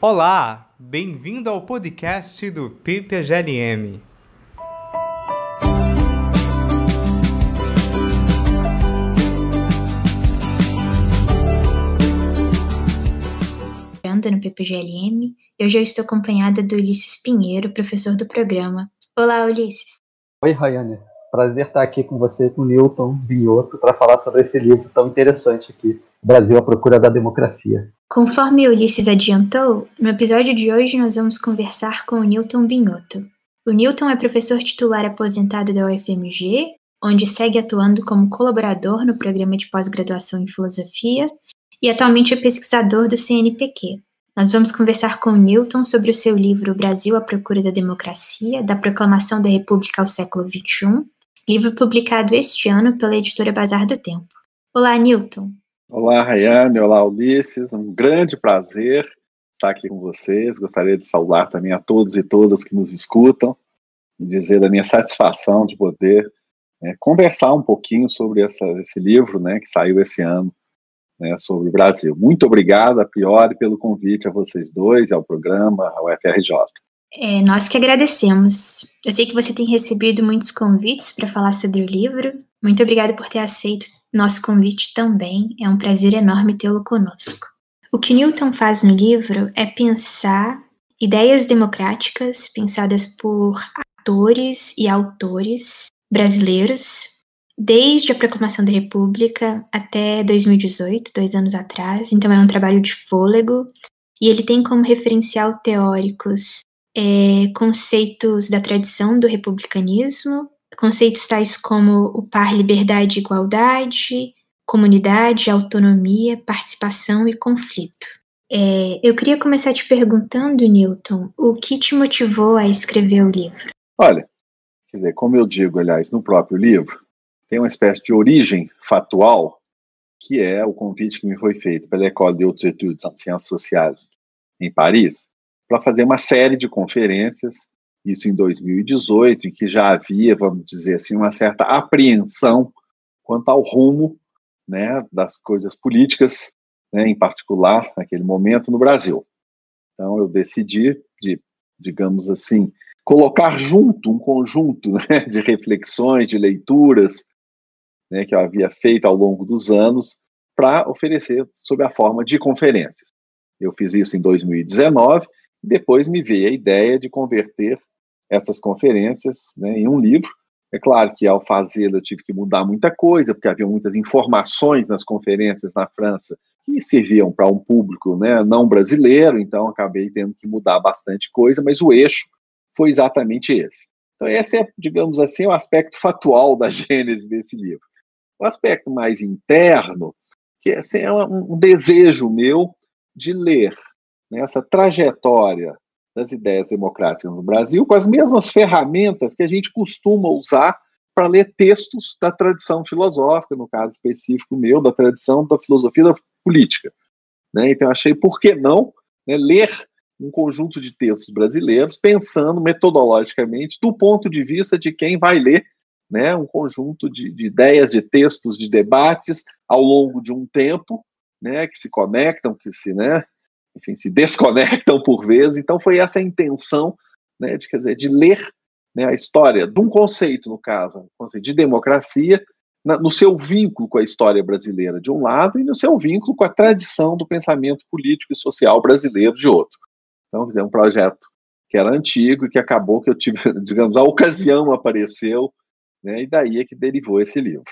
Olá, bem-vindo ao podcast do PPGLM. no PPGLM hoje eu estou acompanhada do Ulisses Pinheiro, professor do programa. Olá, Ulisses. Oi, Rayane. Prazer estar aqui com você, com o Newton Binhoto, para falar sobre esse livro tão interessante aqui, Brasil à Procura da Democracia. Conforme Ulisses adiantou, no episódio de hoje nós vamos conversar com o Newton Binhoto. O Newton é professor titular aposentado da UFMG, onde segue atuando como colaborador no programa de pós-graduação em filosofia e atualmente é pesquisador do CNPq. Nós vamos conversar com Newton sobre o seu livro Brasil à Procura da Democracia, da Proclamação da República ao Século XXI, livro publicado este ano pela editora Bazar do Tempo. Olá, Newton. Olá, Rayane. Olá, Ulisses. Um grande prazer estar aqui com vocês. Gostaria de saudar também a todos e todas que nos escutam e dizer da minha satisfação de poder é, conversar um pouquinho sobre essa, esse livro né, que saiu esse ano né, sobre o Brasil. Muito obrigado, a priori, pelo convite a vocês dois, ao programa, ao FRJ. É, nós que agradecemos. Eu sei que você tem recebido muitos convites para falar sobre o livro. Muito obrigada por ter aceito nosso convite também. É um prazer enorme tê-lo conosco. O que Newton faz no livro é pensar ideias democráticas pensadas por atores e autores brasileiros, desde a proclamação da República até 2018, dois anos atrás. Então é um trabalho de fôlego. E ele tem como referencial teóricos é, conceitos da tradição do republicanismo, conceitos tais como o par liberdade e igualdade, comunidade, autonomia, participação e conflito. É, eu queria começar te perguntando, Newton, o que te motivou a escrever o livro? Olha, quer dizer, como eu digo, aliás, no próprio livro, tem uma espécie de origem fatual, que é o convite que me foi feito pela École de Hautes Études en Sciences Sociales, em Paris, para fazer uma série de conferências, isso em 2018, em que já havia, vamos dizer assim, uma certa apreensão quanto ao rumo né, das coisas políticas, né, em particular naquele momento no Brasil. Então eu decidi, de, digamos assim, colocar junto um conjunto né, de reflexões, de leituras né, que eu havia feito ao longo dos anos para oferecer sob a forma de conferências. Eu fiz isso em 2019 depois me veio a ideia de converter essas conferências né, em um livro. É claro que ao fazê-lo eu tive que mudar muita coisa, porque havia muitas informações nas conferências na França que serviam para um público né, não brasileiro, então acabei tendo que mudar bastante coisa, mas o eixo foi exatamente esse. Então, esse é, digamos assim, o aspecto fatual da gênese desse livro. O aspecto mais interno, que assim, é um desejo meu de ler nessa trajetória das ideias democráticas no Brasil com as mesmas ferramentas que a gente costuma usar para ler textos da tradição filosófica, no caso específico meu, da tradição da filosofia da política. Né? Então, achei por que não né, ler um conjunto de textos brasileiros, pensando metodologicamente do ponto de vista de quem vai ler né, um conjunto de, de ideias, de textos, de debates ao longo de um tempo, né, que se conectam, que se né, enfim, se desconectam por vezes. Então foi essa a intenção, né, de, quer dizer, de ler né, a história de um conceito, no caso, conceito de democracia, na, no seu vínculo com a história brasileira de um lado e no seu vínculo com a tradição do pensamento político e social brasileiro de outro. Então, quer um projeto que era antigo e que acabou que eu tive, digamos, a ocasião apareceu, né, e daí é que derivou esse livro.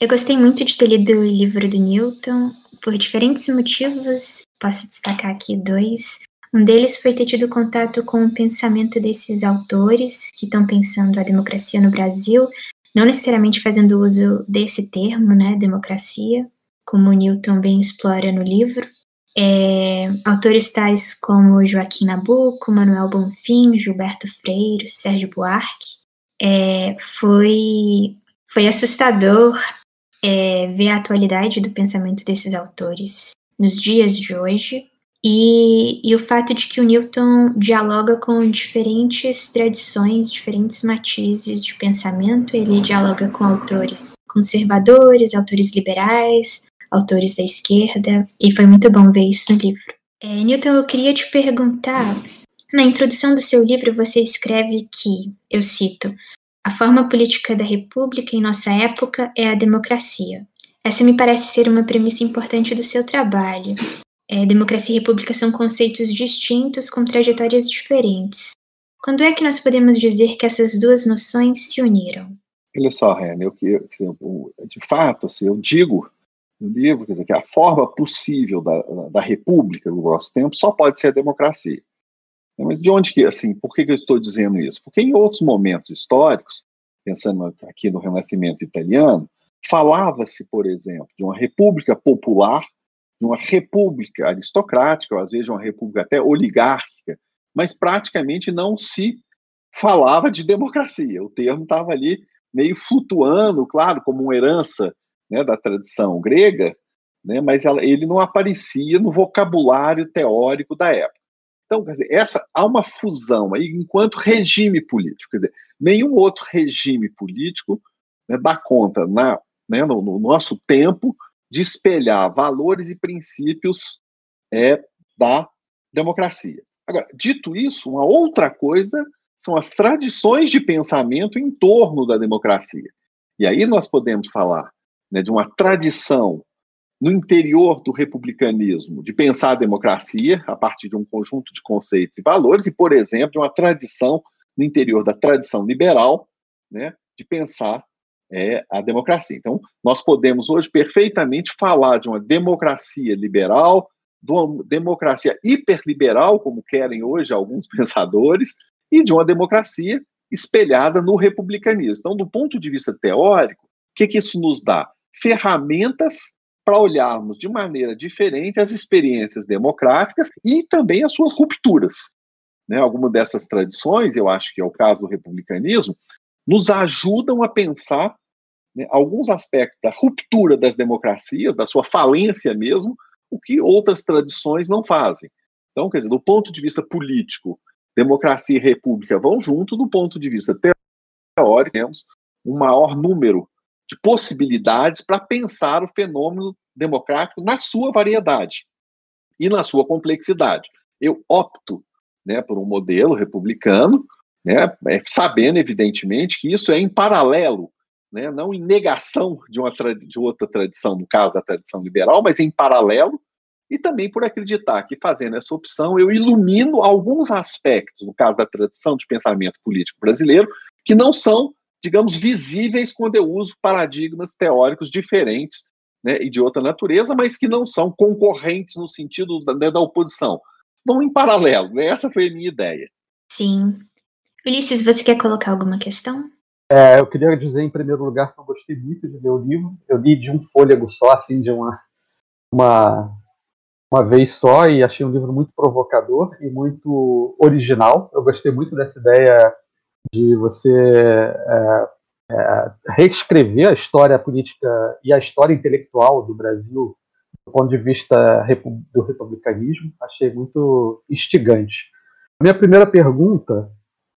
Eu gostei muito de ter lido o livro do Newton, por diferentes motivos. Posso destacar aqui dois. Um deles foi ter tido contato com o pensamento desses autores que estão pensando a democracia no Brasil, não necessariamente fazendo uso desse termo, né, democracia, como Newton bem explora no livro. É, autores tais como Joaquim Nabuco, Manuel Bonfim, Gilberto Freire, Sérgio Buarque. É, foi, foi assustador é, ver a atualidade do pensamento desses autores nos dias de hoje e, e, o fato de que o Newton dialoga com diferentes tradições, diferentes matizes de pensamento, ele dialoga com autores conservadores, autores liberais, autores da esquerda, e foi muito bom ver isso no livro. É, Newton, eu queria te perguntar. Na introdução do seu livro, você escreve que, eu cito, a forma política da República em nossa época é a democracia. Essa me parece ser uma premissa importante do seu trabalho. É, democracia e república são conceitos distintos com trajetórias diferentes. Quando é que nós podemos dizer que essas duas noções se uniram? Olha só, René, eu, de fato, assim, eu digo no livro dizer, que a forma possível da, da república no nosso tempo só pode ser a democracia. Mas de onde que, assim, por que, que eu estou dizendo isso? Porque em outros momentos históricos, pensando aqui no Renascimento italiano, falava-se, por exemplo, de uma república popular, de uma república aristocrática, ou às vezes de uma república até oligárquica, mas praticamente não se falava de democracia. O termo estava ali meio flutuando, claro, como uma herança né, da tradição grega, né, mas ela, ele não aparecia no vocabulário teórico da época. Então, quer dizer, essa, há uma fusão aí enquanto regime político. Quer dizer, nenhum outro regime político né, dá conta, na, né, no, no, nosso tempo, de espelhar valores e princípios é, da democracia. Agora, dito isso, uma outra coisa são as tradições de pensamento em torno da democracia. E aí nós podemos falar né, de uma tradição no interior do republicanismo de pensar a democracia a partir de um conjunto de conceitos e valores, e, por exemplo, de uma tradição no interior da tradição liberal né, de pensar é, a democracia. Então, nós podemos hoje perfeitamente falar de uma democracia liberal, de uma democracia hiperliberal, como querem hoje alguns pensadores, e de uma democracia espelhada no republicanismo. Então, do ponto de vista teórico, o que, que isso nos dá? Ferramentas para olharmos de maneira diferente as experiências democráticas e também as suas rupturas. Né? Algumas dessas tradições, eu acho que é o caso do republicanismo, nos ajudam a pensar né, alguns aspectos da ruptura das democracias, da sua falência mesmo, o que outras tradições não fazem. Então, quer dizer, do ponto de vista político, democracia e república vão junto, do ponto de vista teórico, temos um maior número de possibilidades para pensar o fenômeno democrático na sua variedade e na sua complexidade. Eu opto né, por um modelo republicano, né, é, sabendo, evidentemente, que isso é em paralelo, né, não em negação de, uma de outra tradição, no caso da tradição liberal, mas em paralelo, e também por acreditar que, fazendo essa opção, eu ilumino alguns aspectos, no caso da tradição de pensamento político brasileiro, que não são digamos, visíveis quando eu uso paradigmas teóricos diferentes né, e de outra natureza, mas que não são concorrentes no sentido da, né, da oposição. Estão em paralelo, né? essa foi a minha ideia. Sim. Ulisses, você quer colocar alguma questão? É, eu queria dizer, em primeiro lugar, que eu gostei muito de ler o livro. Eu li de um fôlego só, assim, de uma, uma, uma vez só, e achei um livro muito provocador e muito original. Eu gostei muito dessa ideia de você é, é, reescrever a história política e a história intelectual do Brasil do ponto de vista do republicanismo. Achei muito instigante. A minha primeira pergunta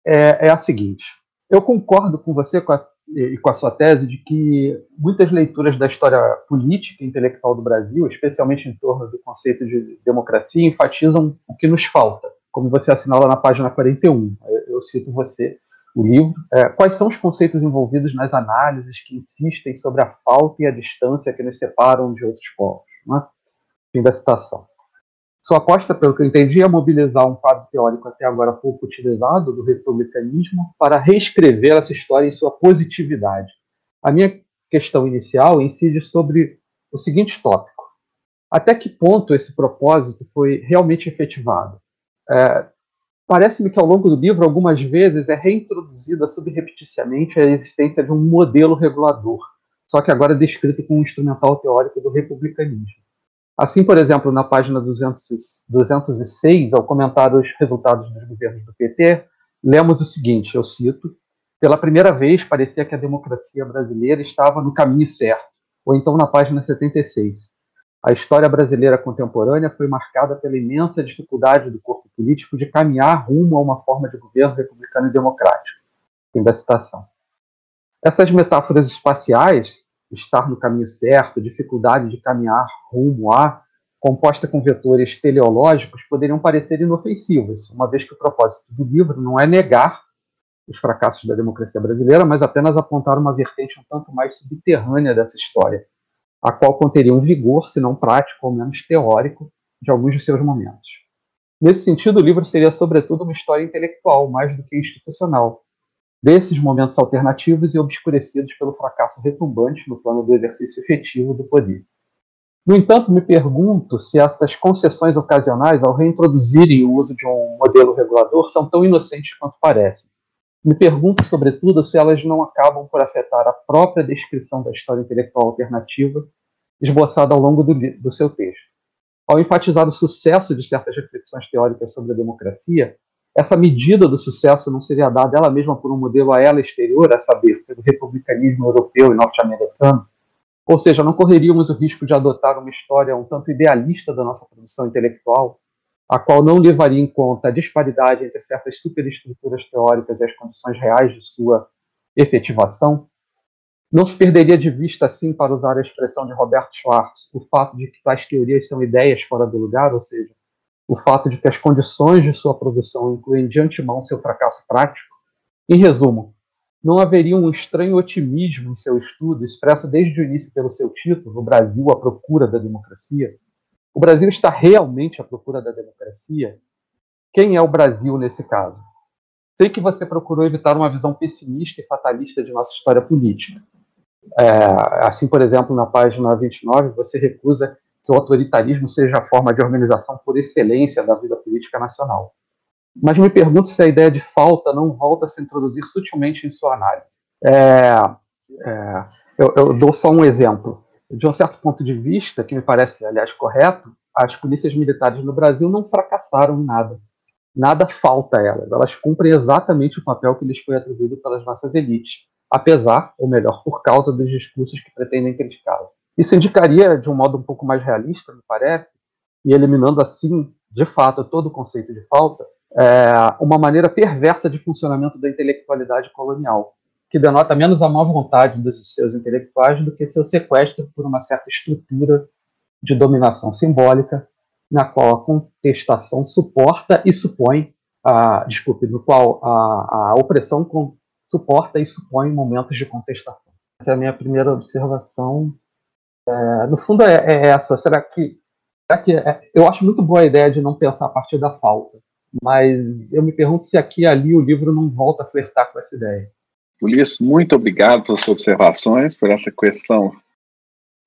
é, é a seguinte: eu concordo com você com a, e com a sua tese de que muitas leituras da história política e intelectual do Brasil, especialmente em torno do conceito de democracia, enfatizam o que nos falta, como você assinala na página 41. Eu, eu cito você o livro. É, quais são os conceitos envolvidos nas análises que insistem sobre a falta e a distância que nos separam de outros povos? Né? Fim da citação. Sua aposta, pelo que eu entendi, é mobilizar um quadro teórico até agora pouco utilizado do republicanismo para reescrever essa história em sua positividade. A minha questão inicial incide sobre o seguinte tópico: até que ponto esse propósito foi realmente efetivado? É, Parece-me que ao longo do livro, algumas vezes, é reintroduzida subrepeticiamente a existência de um modelo regulador, só que agora descrito com um instrumental teórico do republicanismo. Assim, por exemplo, na página 200, 206, ao comentar os resultados dos governos do PT, lemos o seguinte, eu cito, pela primeira vez parecia que a democracia brasileira estava no caminho certo, ou então na página 76. A história brasileira contemporânea foi marcada pela imensa dificuldade do corpo político de caminhar rumo a uma forma de governo republicano e democrático. Fim da citação. Essas metáforas espaciais, estar no caminho certo, dificuldade de caminhar rumo a, composta com vetores teleológicos, poderiam parecer inofensivas, uma vez que o propósito do livro não é negar os fracassos da democracia brasileira, mas apenas apontar uma vertente um tanto mais subterrânea dessa história, a qual conteria um vigor, se não prático ou menos teórico, de alguns de seus momentos. Nesse sentido, o livro seria, sobretudo, uma história intelectual, mais do que institucional, desses momentos alternativos e obscurecidos pelo fracasso retumbante no plano do exercício efetivo do poder. No entanto, me pergunto se essas concessões ocasionais, ao reintroduzirem o uso de um modelo regulador, são tão inocentes quanto parecem. Me pergunto, sobretudo, se elas não acabam por afetar a própria descrição da história intelectual alternativa esboçada ao longo do, do seu texto. Ao enfatizar o sucesso de certas reflexões teóricas sobre a democracia, essa medida do sucesso não seria dada ela mesma por um modelo a ela exterior, a saber, pelo republicanismo europeu e norte-americano? Ou seja, não correríamos o risco de adotar uma história um tanto idealista da nossa produção intelectual, a qual não levaria em conta a disparidade entre certas superestruturas teóricas e as condições reais de sua efetivação, não se perderia de vista, assim, para usar a expressão de Roberto Schwartz, o fato de que tais teorias são ideias fora do lugar, ou seja, o fato de que as condições de sua produção incluem de antemão seu fracasso prático? Em resumo, não haveria um estranho otimismo em seu estudo, expresso desde o início pelo seu título, O Brasil à Procura da Democracia, o Brasil está realmente à procura da democracia? Quem é o Brasil nesse caso? Sei que você procurou evitar uma visão pessimista e fatalista de nossa história política. É, assim, por exemplo, na página 29, você recusa que o autoritarismo seja a forma de organização por excelência da vida política nacional. Mas me pergunto se a ideia de falta não volta a se introduzir sutilmente em sua análise. É, é, eu, eu, dou só um exemplo de um certo ponto de vista, que me parece, aliás, correto, as polícias militares no Brasil não fracassaram em nada. Nada falta a elas. Elas cumprem exatamente o papel que lhes foi atribuído pelas nossas elites, apesar, ou melhor, por causa dos discursos que pretendem criticá-las. Isso indicaria, de um modo um pouco mais realista, me parece, e eliminando assim, de fato, todo o conceito de falta, é, uma maneira perversa de funcionamento da intelectualidade colonial, que denota menos a má vontade dos seus intelectuais do que seu sequestro por uma certa estrutura de dominação simbólica, na qual a contestação suporta e supõe, a, desculpe, no qual a, a opressão suporta e supõe momentos de contestação. Essa é a minha primeira observação. É, no fundo é, é, essa. Será que, será que é, eu acho muito boa a ideia de não pensar a partir da falta, mas eu me pergunto se aqui e ali o livro não volta a flertar com essa ideia. Ulisses, muito obrigado pelas suas observações, por essa questão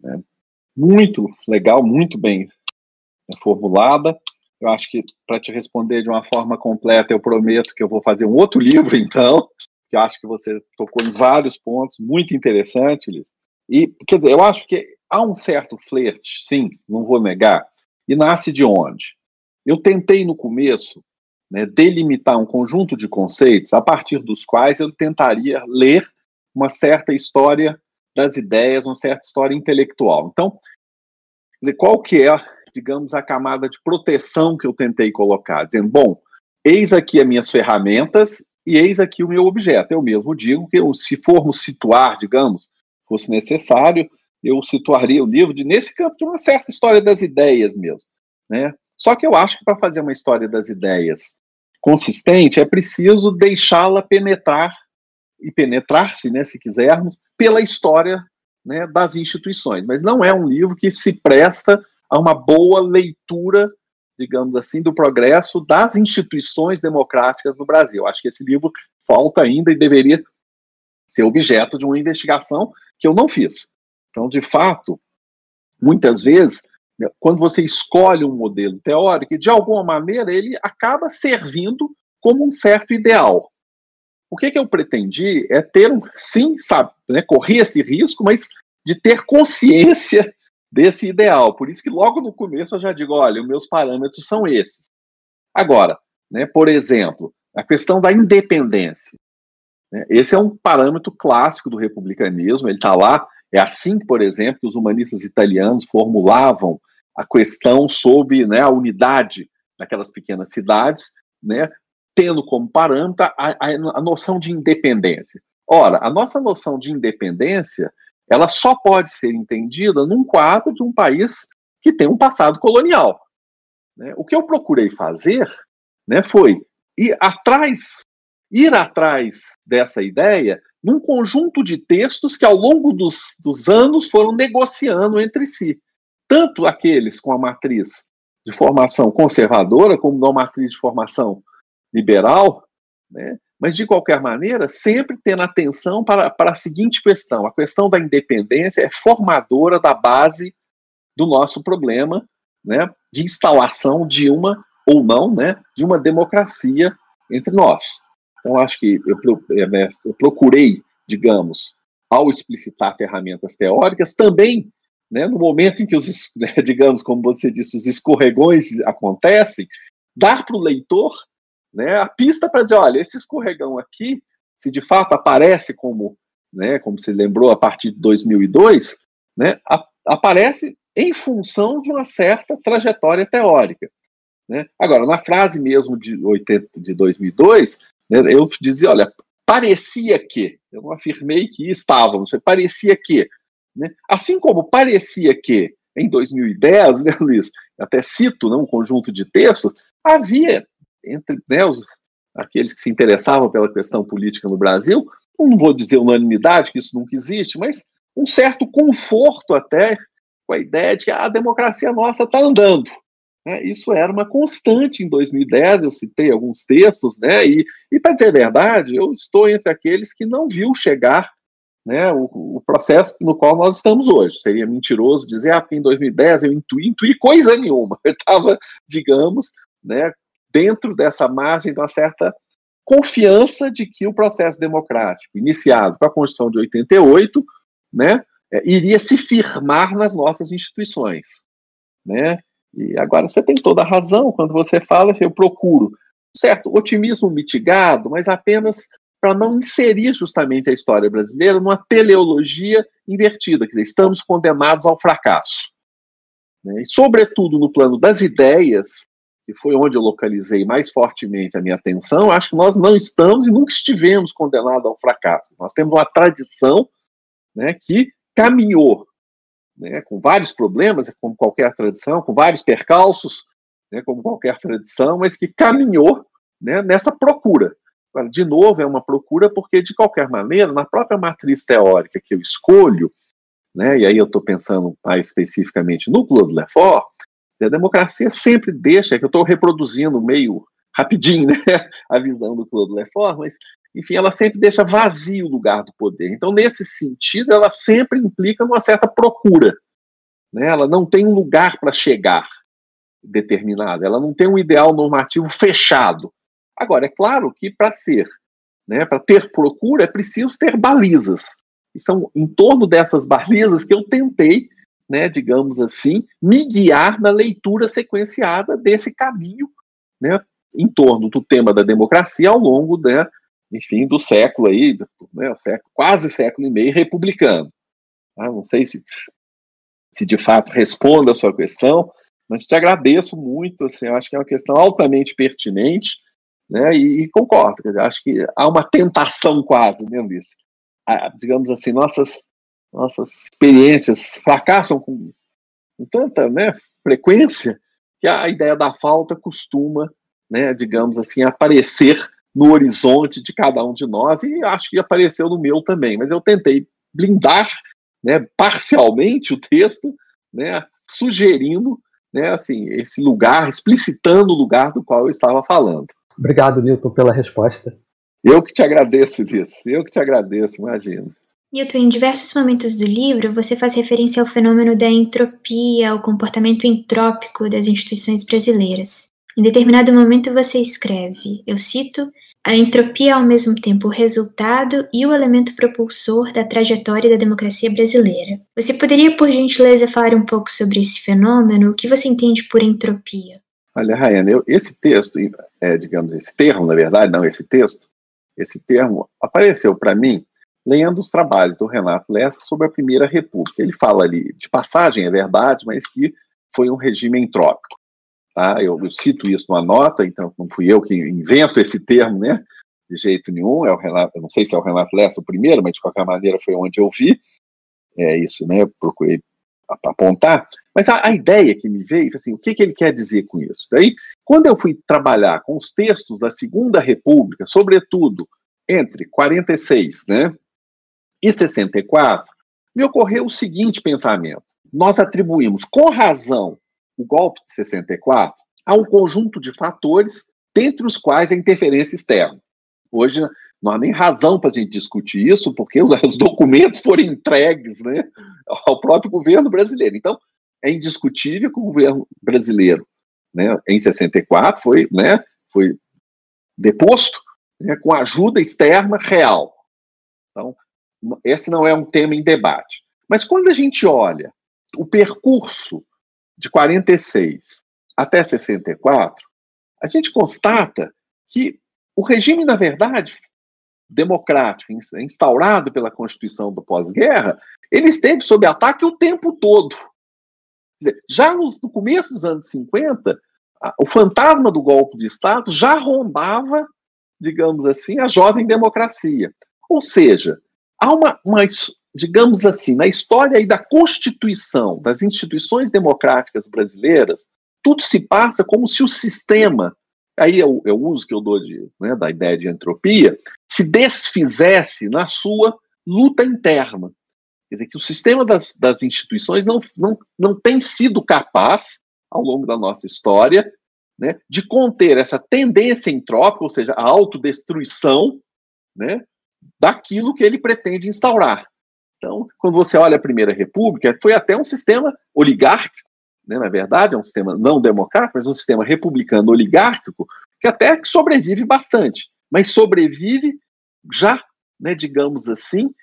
né, muito legal, muito bem né, formulada. Eu acho que para te responder de uma forma completa, eu prometo que eu vou fazer um outro livro, então, que acho que você tocou em vários pontos, muito interessante, Ulisses. E, quer dizer, eu acho que há um certo flerte, sim, não vou negar, e nasce de onde? Eu tentei no começo né, delimitar um conjunto de conceitos a partir dos quais eu tentaria ler uma certa história das ideias, uma certa história intelectual. Então, dizer, qual que é, digamos, a camada de proteção que eu tentei colocar? Dizendo, bom, eis aqui as minhas ferramentas e eis aqui o meu objeto. Eu mesmo digo que eu, se formos situar, digamos, fosse necessário, eu situaria o livro de, nesse campo de uma certa história das ideias mesmo, né? Só que eu acho que para fazer uma história das ideias consistente, é preciso deixá-la penetrar e penetrar-se, né, se quisermos, pela história né, das instituições. Mas não é um livro que se presta a uma boa leitura, digamos assim, do progresso das instituições democráticas no Brasil. Acho que esse livro falta ainda e deveria ser objeto de uma investigação que eu não fiz. Então, de fato, muitas vezes né, quando você escolhe um modelo teórico, de alguma maneira ele acaba servindo como um certo ideal. O que, que eu pretendi é ter um, sim, sabe, né, correr esse risco, mas de ter consciência desse ideal. Por isso que logo no começo eu já digo, olha, os meus parâmetros são esses. Agora, né, por exemplo, a questão da independência. Né, esse é um parâmetro clássico do republicanismo, ele está lá é assim, por exemplo, que os humanistas italianos formulavam a questão sobre né, a unidade daquelas pequenas cidades, né, tendo como parâmetro a, a, a noção de independência. Ora, a nossa noção de independência ela só pode ser entendida num quadro de um país que tem um passado colonial. Né? O que eu procurei fazer né, foi ir atrás, ir atrás dessa ideia num conjunto de textos que ao longo dos, dos anos foram negociando entre si. Tanto aqueles com a matriz de formação conservadora, como uma matriz de formação liberal, né? Mas de qualquer maneira, sempre tendo atenção para, para a seguinte questão: a questão da independência é formadora da base do nosso problema né, de instalação de uma, ou não, né, de uma democracia entre nós. Então, acho que eu, é, eu procurei, digamos, ao explicitar ferramentas teóricas, também, né, no momento em que os, né, digamos, como você disse, os escorregões acontecem, dar para o leitor né, a pista para dizer, olha, esse escorregão aqui, se de fato aparece como, né, como se lembrou a partir de 2002, né, a, aparece em função de uma certa trajetória teórica. Né? Agora, na frase mesmo de, 80, de 2002, né, eu dizia, olha, parecia que, eu não afirmei que estávamos, parecia que. Né? Assim como parecia que, em 2010, né, Luiz, até cito né, um conjunto de textos, havia entre né, os, aqueles que se interessavam pela questão política no Brasil, não vou dizer unanimidade, que isso nunca existe, mas um certo conforto até com a ideia de que a democracia nossa está andando. Né? Isso era uma constante em 2010, eu citei alguns textos, né? e, e para dizer a verdade, eu estou entre aqueles que não viu chegar né, o, o, processo no qual nós estamos hoje. Seria mentiroso dizer, ah, porque em 2010 eu intuí, intuí coisa nenhuma. Eu estava, digamos, né, dentro dessa margem de uma certa confiança de que o processo democrático, iniciado com a Constituição de 88, né, é, iria se firmar nas nossas instituições. Né? E agora você tem toda a razão quando você fala que eu procuro certo otimismo mitigado, mas apenas para não inserir justamente a história brasileira numa teleologia invertida, quer dizer, estamos condenados ao fracasso. Né? E, sobretudo no plano das ideias, que foi onde eu localizei mais fortemente a minha atenção, acho que nós não estamos e nunca estivemos condenados ao fracasso. Nós temos uma tradição né, que caminhou né, com vários problemas, como qualquer tradição, com vários percalços, né, como qualquer tradição, mas que caminhou né, nessa procura. De novo, é uma procura porque, de qualquer maneira, na própria matriz teórica que eu escolho, né, e aí eu estou pensando mais especificamente no Claude Lefort, a democracia sempre deixa, que eu estou reproduzindo meio rapidinho né, a visão do Claude Lefort, mas, enfim, ela sempre deixa vazio o lugar do poder. Então, nesse sentido, ela sempre implica uma certa procura. Né? Ela não tem um lugar para chegar determinado, ela não tem um ideal normativo fechado. Agora, é claro que para ser, né, para ter procura, é preciso ter balizas. E são em torno dessas balizas que eu tentei né, digamos assim, me guiar na leitura sequenciada desse caminho, né, em torno do tema da democracia ao longo, né, enfim, do século aí, né, século, quase século e meio republicano. Ah, não sei se, se de fato responda a sua questão, mas te agradeço muito, assim, acho que é uma questão altamente pertinente, né, e, e concordo, dizer, acho que há uma tentação quase, né, Luiz? Ah, digamos assim, nossas nossas experiências fracassam com, com tanta né, frequência que a ideia da falta costuma, né, digamos assim, aparecer no horizonte de cada um de nós e acho que apareceu no meu também. Mas eu tentei blindar, né, parcialmente o texto, né, sugerindo, né, assim, esse lugar, explicitando o lugar do qual eu estava falando. Obrigado, Newton, pela resposta. Eu que te agradeço disso. Eu que te agradeço, imagina. Newton, em diversos momentos do livro, você faz referência ao fenômeno da entropia, ao comportamento entrópico das instituições brasileiras. Em determinado momento você escreve, eu cito, a entropia é ao mesmo tempo o resultado e o elemento propulsor da trajetória da democracia brasileira. Você poderia, por gentileza, falar um pouco sobre esse fenômeno? O que você entende por entropia? Olha, Rayane, eu, esse texto, é, digamos, esse termo, na verdade, não esse texto, esse termo apareceu para mim lendo os trabalhos do Renato Lessa sobre a Primeira República. Ele fala ali, de passagem, é verdade, mas que foi um regime entrópico. Tá? Eu, eu, cito isso numa nota, então não fui eu que invento esse termo, né? De jeito nenhum, é o Renato, eu não sei se é o Renato Lessa o primeiro, mas de qualquer maneira foi onde eu vi. É isso, né? Eu procurei apontar, mas a, a, ideia que me veio, assim, o que, que ele quer dizer com isso? Daí, quando eu fui trabalhar com os textos da Segunda República, sobretudo entre 46 né, e 64, me ocorreu o seguinte pensamento. Nós atribuímos com razão o golpe de 64 a um conjunto de fatores, dentre os quais a interferência externa. Hoje não há nem razão para a gente discutir isso, porque os, os, documentos foram entregues né, ao próprio governo brasileiro. Então, é indiscutível que o governo brasileiro, né, em 64, foi, né, foi deposto né, com ajuda externa real. Então, esse não é um tema em debate. Mas quando a gente olha o percurso de 46 até 64, a gente constata que o regime, na verdade, democrático instaurado pela Constituição do pós-guerra, ele esteve sob ataque o tempo todo. Já no começo dos anos 50, o fantasma do golpe de Estado já rondava, digamos assim, a jovem democracia. Ou seja, há uma, uma digamos assim, na história aí da Constituição, das instituições democráticas brasileiras, tudo se passa como se o sistema aí é o, é o uso que eu dou de, né, da ideia de entropia, se desfizesse na sua luta interna. Quer dizer, que o sistema das, das instituições não, não, não tem sido capaz, ao longo da nossa história, né, de conter essa tendência entrópica, ou seja, a autodestruição, né, daquilo que ele pretende instaurar. Então, quando você olha a Primeira República, foi até um sistema oligárquico, né, na verdade, é um sistema não democrático, mas um sistema republicano oligárquico, que até sobrevive bastante, mas sobrevive já, né, digamos assim,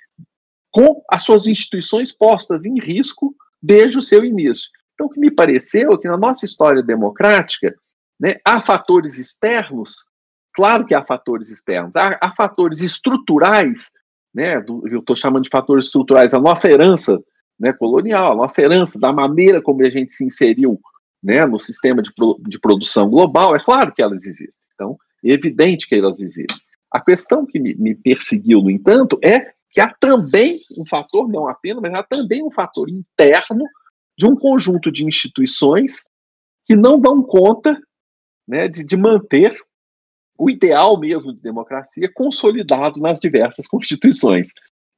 com as suas instituições postas em risco desde o seu início. Então, o que me pareceu é que na nossa história democrática, né, há fatores externos, claro que há fatores externos, há, há fatores estruturais, né, do, eu estou chamando de fatores estruturais, a nossa herança né, colonial, a nossa herança, da maneira como a gente se inseriu né, no sistema de, de produção global, é claro que elas existem. Então, é evidente que elas existem. A questão que me, me perseguiu, no entanto, é que há também um fator, não apenas, mas há também um fator interno de um conjunto de instituições que não dão conta né, de, de manter o ideal mesmo de democracia consolidado nas diversas constituições.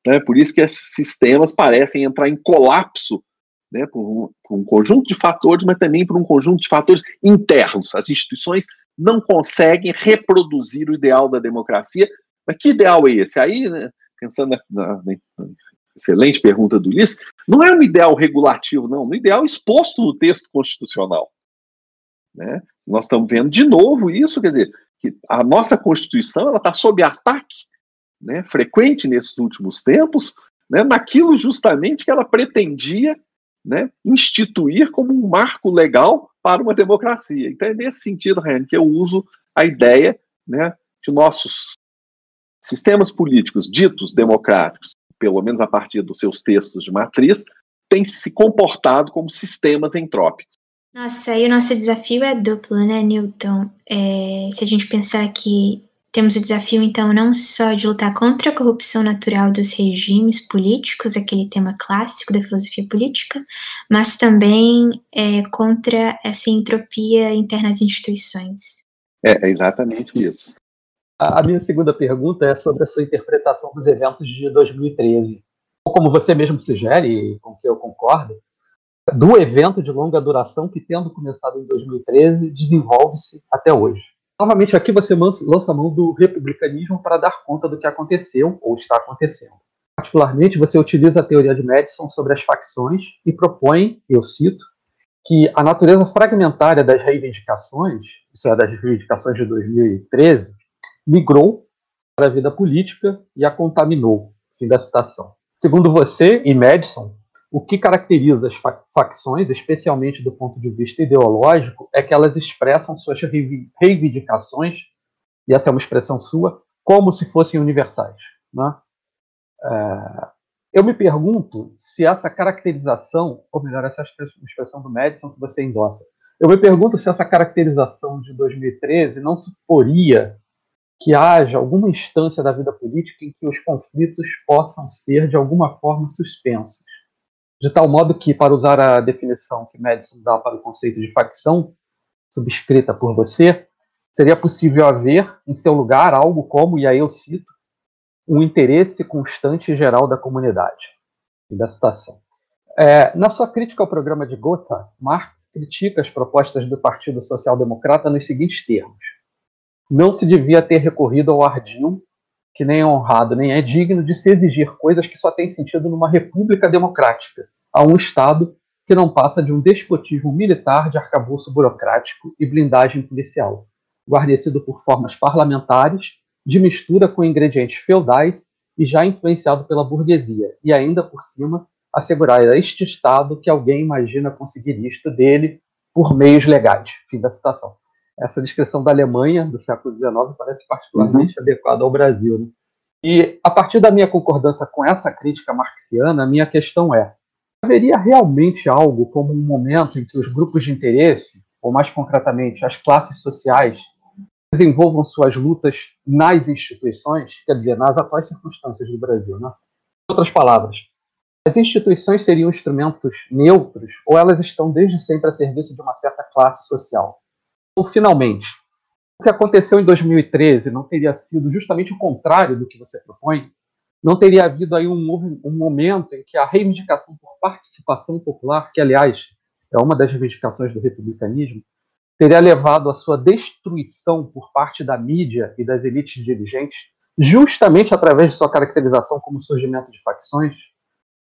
Né? Por isso que esses sistemas parecem entrar em colapso né, por, um, por um conjunto de fatores, mas também por um conjunto de fatores internos. As instituições não conseguem reproduzir o ideal da democracia. Mas que ideal é esse? Aí, né, pensando na, na, na, excelente pergunta do Ulisses, não é um ideal regulativo, não, um ideal exposto no texto constitucional. Né? Nós estamos vendo de novo isso, quer dizer, que a nossa Constituição está sob ataque né, frequente nesses últimos tempos, né, naquilo justamente que ela pretendia né, instituir como um marco legal para uma democracia. Então é nesse sentido, Ryan, que eu uso a ideia né, de nossos sistemas políticos ditos democráticos, pelo menos a partir dos seus textos de matriz, têm se comportado como sistemas entrópicos. Nossa, aí o nosso desafio é duplo, né, Newton? É, se a gente pensar que temos o desafio, então, não só de lutar contra a corrupção natural dos regimes políticos, aquele tema clássico da filosofia política, mas também é, contra essa entropia interna às instituições. É, é exatamente isso. A minha segunda pergunta é sobre a sua interpretação dos eventos de 2013. Como você mesmo sugere, e com que eu concordo, do evento de longa duração que, tendo começado em 2013, desenvolve-se até hoje. Novamente, aqui você lança a mão do republicanismo para dar conta do que aconteceu ou está acontecendo. Particularmente, você utiliza a teoria de Madison sobre as facções e propõe, eu cito, que a natureza fragmentária das reivindicações, isso é, das reivindicações de 2013, migrou para a vida política e a contaminou. Fim da citação. Segundo você e Madison, o que caracteriza as facções, especialmente do ponto de vista ideológico, é que elas expressam suas reivindicações, e essa é uma expressão sua, como se fossem universais. Né? É, eu me pergunto se essa caracterização, ou melhor, essa expressão do Madison que você endossa, eu me pergunto se essa caracterização de 2013 não suporia que haja alguma instância da vida política em que os conflitos possam ser, de alguma forma, suspensos de tal modo que, para usar a definição que Madison dá para o conceito de facção, subscrita por você, seria possível haver, em seu lugar, algo como, e aí eu cito, um interesse constante e geral da comunidade. E da citação. É, na sua crítica ao programa de Gotha, Marx critica as propostas do Partido Social Democrata nos seguintes termos: não se devia ter recorrido ao ardil, que nem é honrado nem é digno de se exigir coisas que só têm sentido numa república democrática, a um Estado que não passa de um despotismo militar de arcabouço burocrático e blindagem policial, guarnecido por formas parlamentares, de mistura com ingredientes feudais e já influenciado pela burguesia, e ainda por cima assegurar a este Estado que alguém imagina conseguir isto dele por meios legais. Fim da citação essa descrição da Alemanha do século XIX parece particularmente uhum. adequada ao Brasil. Né? E a partir da minha concordância com essa crítica marxiana, a minha questão é: haveria realmente algo como um momento em que os grupos de interesse, ou mais concretamente as classes sociais, desenvolvam suas lutas nas instituições, quer dizer, nas atuais circunstâncias do Brasil, né? Em outras palavras, as instituições seriam instrumentos neutros ou elas estão desde sempre a serviço de uma certa classe social? Ou, finalmente, o que aconteceu em 2013 não teria sido justamente o contrário do que você propõe? Não teria havido aí um, um momento em que a reivindicação por participação popular, que, aliás, é uma das reivindicações do republicanismo, teria levado à sua destruição por parte da mídia e das elites dirigentes, justamente através de sua caracterização como surgimento de facções.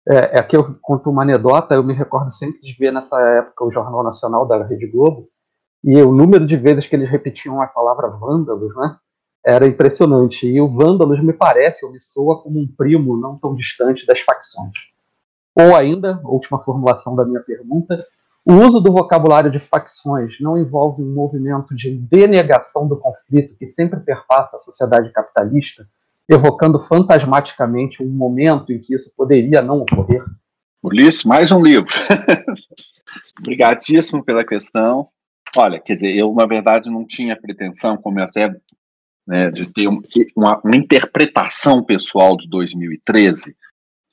É, aqui é eu conto uma anedota, eu me recordo sempre de ver nessa época o Jornal Nacional da Rede Globo, e o número de vezes que eles repetiam a palavra vândalos, né? Era impressionante. E o vândalos me parece, ou me soa como um primo não tão distante das facções. Ou ainda, última formulação da minha pergunta, o uso do vocabulário de facções não envolve um movimento de denegação do conflito que sempre perpassa a sociedade capitalista, evocando fantasmaticamente um momento em que isso poderia não ocorrer? Ulisses, mais um livro. Obrigadíssimo pela questão. Olha, quer dizer, eu, na verdade, não tinha pretensão, como até né, de ter uma, uma, interpretação pessoal de 2013,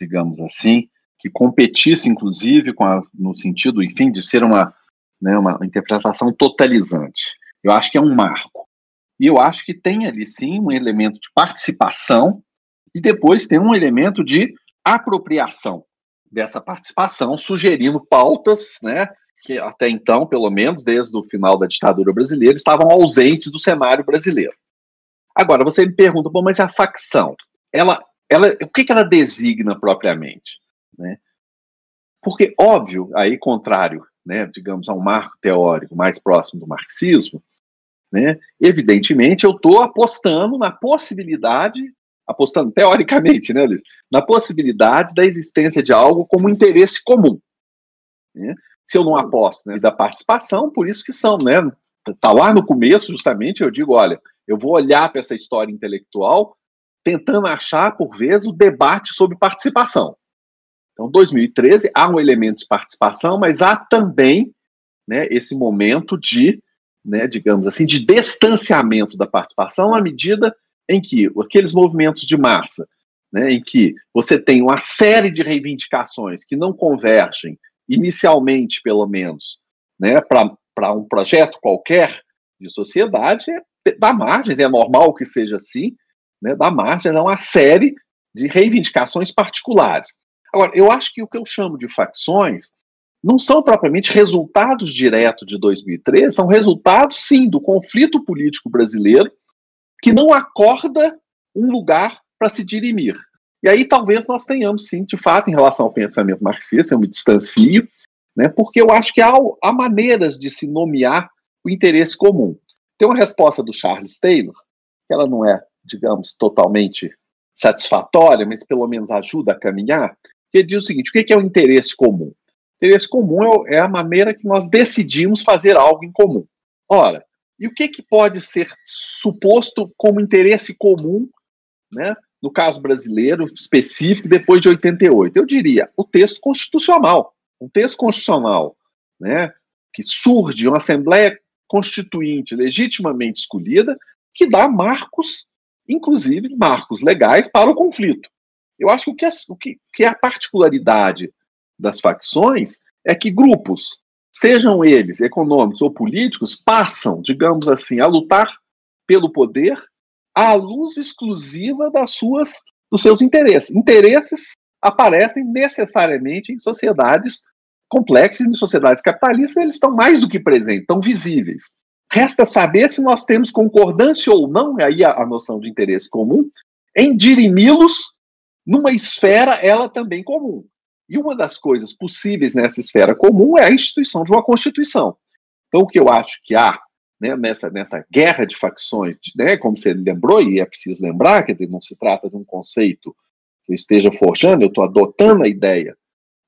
digamos assim, que competisse, inclusive, com a, no sentido, enfim, de ser uma, né, uma interpretação totalizante. Eu acho que é um marco. E eu acho que tem ali, sim, um elemento de participação e depois tem um elemento de apropriação dessa participação, sugerindo pautas, né, que até então, pelo menos desde o final da ditadura brasileira, estavam ausentes do cenário brasileiro. Agora, você me pergunta, bom, mas a facção, ela, ela, o que, que ela designa propriamente? Né? Porque, óbvio, aí contrário, né, digamos, a um marco teórico mais próximo do marxismo, né, evidentemente eu estou apostando na possibilidade, apostando teoricamente, né, na possibilidade da existência de algo como interesse comum. Né? Se eu não aposto né, da participação, por isso que são, né? Tá lá no começo, justamente, eu digo, olha, eu vou olhar para essa história intelectual tentando achar, por vezes, o debate sobre participação. Então, 2013 há um elemento de participação, mas há também né, esse momento de, né, digamos assim, de distanciamento da participação à medida em que aqueles movimentos de massa, né, em que você tem uma série de reivindicações que não convergem inicialmente pelo menos, né, para um projeto qualquer de sociedade, é, dá margens, é normal que seja assim, né, dá margem a uma série de reivindicações particulares. Agora, eu acho que o que eu chamo de facções não são propriamente resultados diretos de 2013, são resultados, sim, do conflito político brasileiro, que não acorda um lugar para se dirimir. E aí talvez nós tenhamos, sim, de fato, em relação ao pensamento marxista, eu me distancio, né, porque eu acho que há, há maneiras de se nomear o interesse comum. Tem uma resposta do Charles Taylor, que ela não é, digamos, totalmente satisfatória, mas pelo menos ajuda a caminhar, que ele diz o seguinte: o que é o interesse comum? O interesse comum é, é a maneira que nós decidimos fazer algo em comum. Ora, e o que, que pode ser suposto como interesse comum né, no caso brasileiro específico, depois de 88? Eu diria o texto constitucional. Um texto constitucional né, que surge uma Assembleia Constituinte legitimamente escolhida, que dá marcos, inclusive marcos legais, para o conflito. Eu acho que o que é, o que, que é a particularidade das facções é que grupos, sejam eles econômicos ou políticos, passam, digamos assim, a lutar pelo poder à luz exclusiva das suas dos seus interesses. Interesses aparecem necessariamente em sociedades complexas, em sociedades capitalistas, eles estão mais do que presentes, estão visíveis. Resta saber se nós temos concordância ou não, aí a, a noção de interesse comum, em dirimi-los numa esfera ela também comum. E uma das coisas possíveis nessa esfera comum é a instituição de uma Constituição. Então, o que eu acho que há né, nessa, nessa guerra de facções, né, como você lembrou, e é preciso lembrar, quer dizer, não se trata de um conceito que eu esteja forjando, eu estou adotando a ideia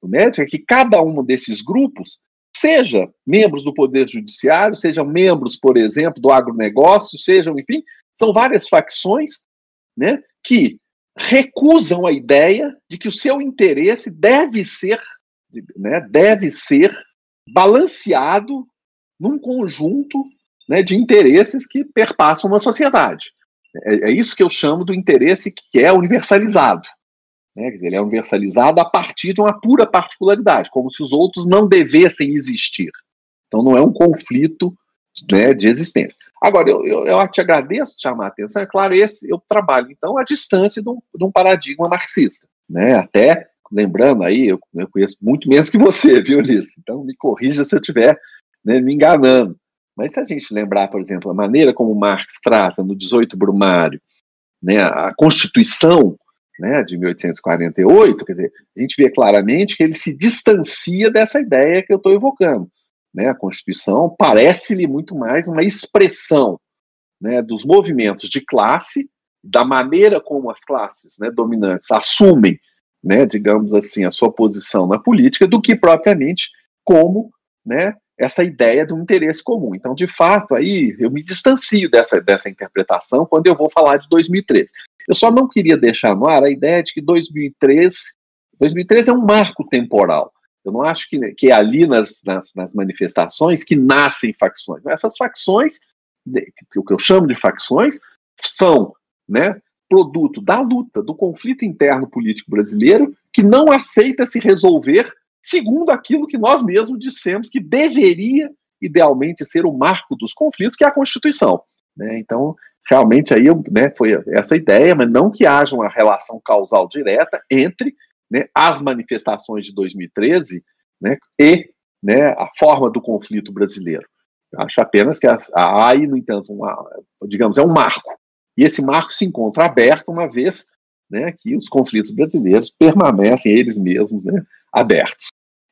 do médico, é que cada um desses grupos seja membros do Poder Judiciário, sejam membros, por exemplo, do agronegócio, sejam, enfim, são várias facções né, que recusam a ideia de que o seu interesse deve ser, né, deve ser balanceado num conjunto né, de interesses que perpassam uma sociedade. É, é, isso que eu chamo do interesse que é universalizado. Né? Dizer, ele é universalizado a partir de uma pura particularidade, como se os outros não devessem existir. Então não é um conflito né, de existência. Agora, eu, eu, eu, te agradeço chamar a atenção, é claro, esse eu trabalho, então, à distância de um, de um paradigma marxista. Né? Até, lembrando aí, eu, eu, conheço muito menos que você, viu, Liz? Então me corrija se eu estiver né, me enganando. Mas se a gente lembrar, por exemplo, a maneira como Marx trata no 18 Brumário, né, a Constituição né, de 1848, quer dizer, a gente vê claramente que ele se distancia dessa ideia que eu estou evocando. Né, a Constituição parece-lhe muito mais uma expressão né, dos movimentos de classe, da maneira como as classes né, dominantes assumem, né, digamos assim, a sua posição na política, do que propriamente como né, essa ideia de um interesse comum. Então, de fato, aí eu me distancio dessa, dessa interpretação quando eu vou falar de 2013. Eu só não queria deixar no ar a ideia de que 2013, 2013 é um marco temporal. Eu não acho que, que é ali nas, nas, nas manifestações que nascem facções. Essas facções, o que eu chamo de facções, são né, produto da luta, do conflito interno político brasileiro, que não aceita se resolver segundo aquilo que nós mesmos dissemos que deveria, idealmente, ser o marco dos conflitos, que é a Constituição. Né? Então, realmente, aí né, foi essa ideia, mas não que haja uma relação causal direta entre né, as manifestações de 2013 né, e né, a forma do conflito brasileiro. Eu acho apenas que há aí, no entanto, uma, digamos, é um marco. E esse marco se encontra aberto uma vez né, que os conflitos brasileiros permanecem eles mesmos né, abertos.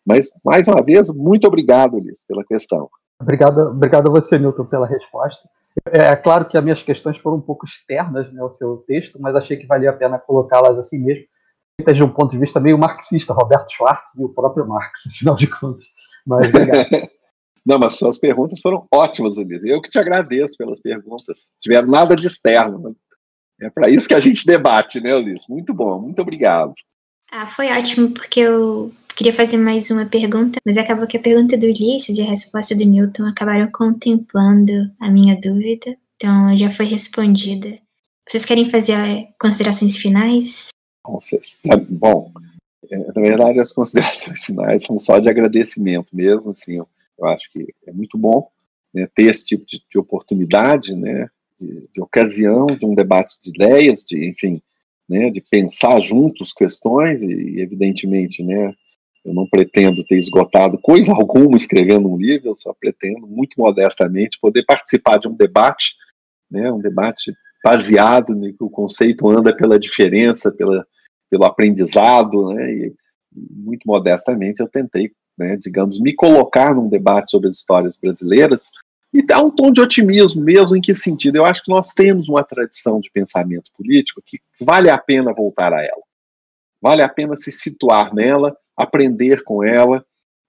Mas, mais uma vez, muito obrigado, Liz, pela questão. Obrigado, obrigado a você, Milton, pela resposta. É, é claro que as minhas questões foram um pouco externas né, ao seu texto, mas achei que valia a pena colocá-las assim mesmo, feitas de um ponto de vista meio marxista, Roberto Schwartz e o próprio Marx, afinal de contas. Mas obrigado. Não, mas suas perguntas foram ótimas, Ulisses. Eu que te agradeço pelas perguntas. Não tiveram nada de externo. É para isso que a gente debate, né, Ulisses? Muito bom, muito obrigado. Ah, foi ótimo, porque eu queria fazer mais uma pergunta, mas acabou que a pergunta do Ulisses e a resposta do Newton acabaram contemplando a minha dúvida, então já foi respondida. Vocês querem fazer eh, considerações finais? É, bom, é, na verdade as considerações finais são só de agradecimento mesmo, assim, eu, eu acho que é muito bom né, ter esse tipo de, de oportunidade, né, de, de, ocasião, de um debate de ideias, de, enfim, né, de pensar juntos questões e, evidentemente, né, eu não pretendo ter esgotado coisa alguma escrevendo um livro, eu só pretendo, muito modestamente, poder participar de um debate, né, um debate baseado em que o conceito anda pela diferença, pela, pelo aprendizado, né, e muito modestamente eu tentei, né, digamos, me colocar num debate sobre as histórias brasileiras e dar um tom de otimismo mesmo, em que sentido? Eu acho que nós temos uma tradição de pensamento político que vale a pena voltar a ela. Vale a pena se situar nela, aprender com ela.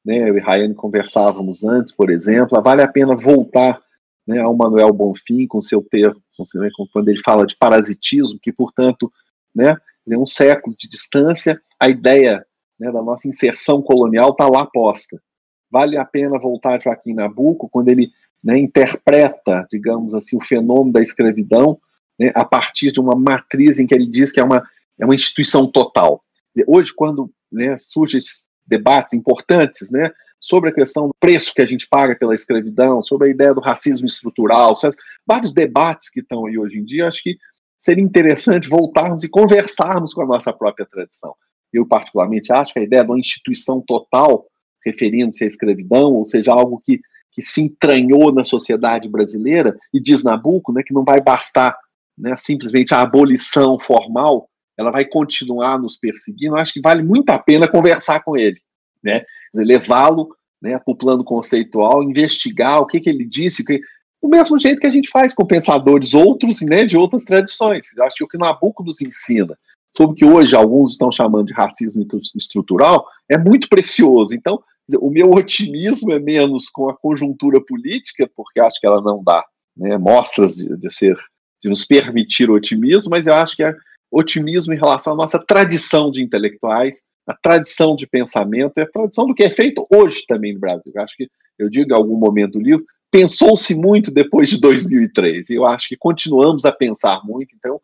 Né? Eu e Rayane conversávamos antes, por exemplo. Vale a pena voltar né, ao Manuel Bonfim com seu termo, né, quando ele fala de parasitismo, que, portanto, né, um século de distância, a ideia né, da nossa inserção colonial está lá posta. Vale a pena voltar a Joaquim Nabuco, quando ele né, interpreta, digamos assim, o fenômeno da escravidão né, a partir de uma matriz em que ele diz que é uma, é uma instituição total. Hoje, quando né, surge debates importantes, né? Sobre a questão do preço que a gente paga pela escravidão, sobre a ideia do racismo estrutural, vários debates que estão aí hoje em dia. Acho que seria interessante voltarmos e conversarmos com a nossa própria tradição. Eu, particularmente, acho que a ideia de uma instituição total, referindo-se à escravidão, ou seja, algo que, que se entranhou na sociedade brasileira, e diz Nabucco né, que não vai bastar né, simplesmente a abolição formal, ela vai continuar nos perseguindo. Acho que vale muito a pena conversar com ele, né, levá-lo né, para o plano conceitual, investigar o que, que ele disse, que, do mesmo jeito que a gente faz com pensadores outros né, de outras tradições. Acho que o que Nabucco nos ensina sobre o que hoje alguns estão chamando de racismo estrutural é muito precioso. Então, o meu otimismo é menos com a conjuntura política, porque acho que ela não dá né, mostras de, de, ser, de nos permitir otimismo, mas eu acho que é otimismo em relação à nossa tradição de intelectuais, a tradição de pensamento, e a tradição do que é feito hoje também no Brasil. Eu acho que, eu digo em algum momento do livro, pensou-se muito depois de 2003, e eu acho que continuamos a pensar muito, então,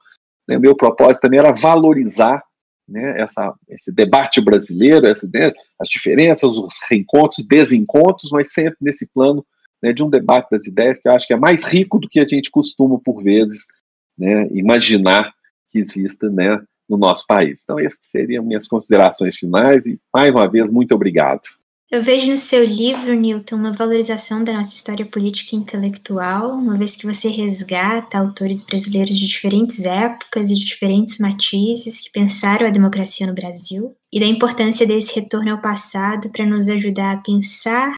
né, meu propósito também era valorizar né, essa, esse debate brasileiro, essa, né, as diferenças, os reencontros, desencontros, mas sempre nesse plano né, de um debate das ideias que eu acho que é mais rico do que a gente costuma, por vezes, né, imaginar que exista né, no nosso país. Então, essas seriam minhas considerações finais e, mais uma vez, muito obrigado. Eu vejo no seu livro, Newton, uma valorização da nossa história política e intelectual, uma vez que você resgata autores brasileiros de diferentes épocas e de diferentes matizes que pensaram a democracia no Brasil, e da importância desse retorno ao passado para nos ajudar a pensar